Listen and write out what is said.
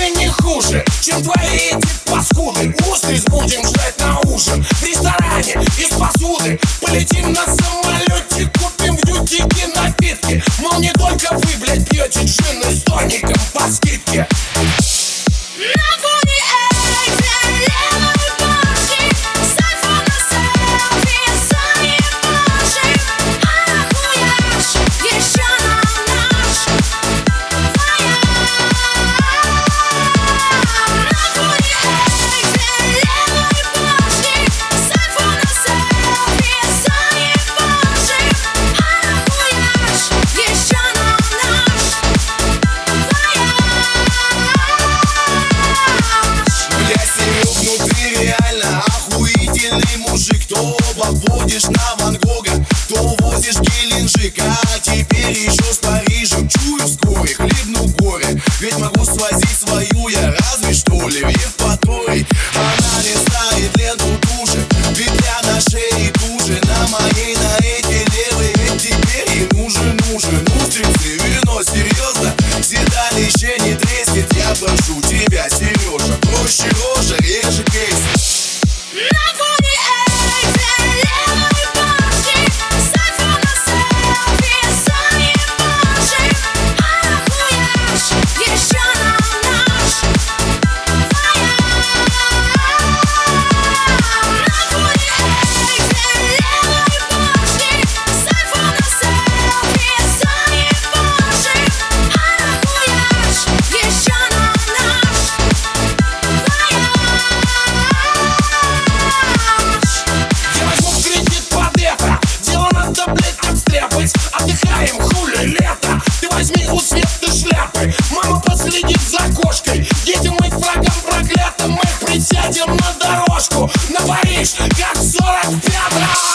мы не хуже, чем твои эти паскуды. Устриц будем ждать на ужин. В ресторане из посуды. Полетим на самолете, купим в дютике напитки. Мол, не только вы, блядь, пьете джин с тоником по скидке. оба водишь на Ван Гога То увозишь Геленджик, а теперь еще с Парижем. Чую вскоре, хлебну горе Ведь могу свозить свою я разве что ли Евпаторий Она не знает ленту души Петля на шее туже На моей на эти левые Ведь теперь и нужен нужен. Устрицы, вино, серьезно Седалище не треснет Я прошу тебя, Сережа, проще быть а Отдыхаем, хули, лето. Ты возьми у Светы шляпы Мама последит за кошкой. Дети мы к врагам проклятым. Мы присядем на дорожку. На Париж, как в сорок пятом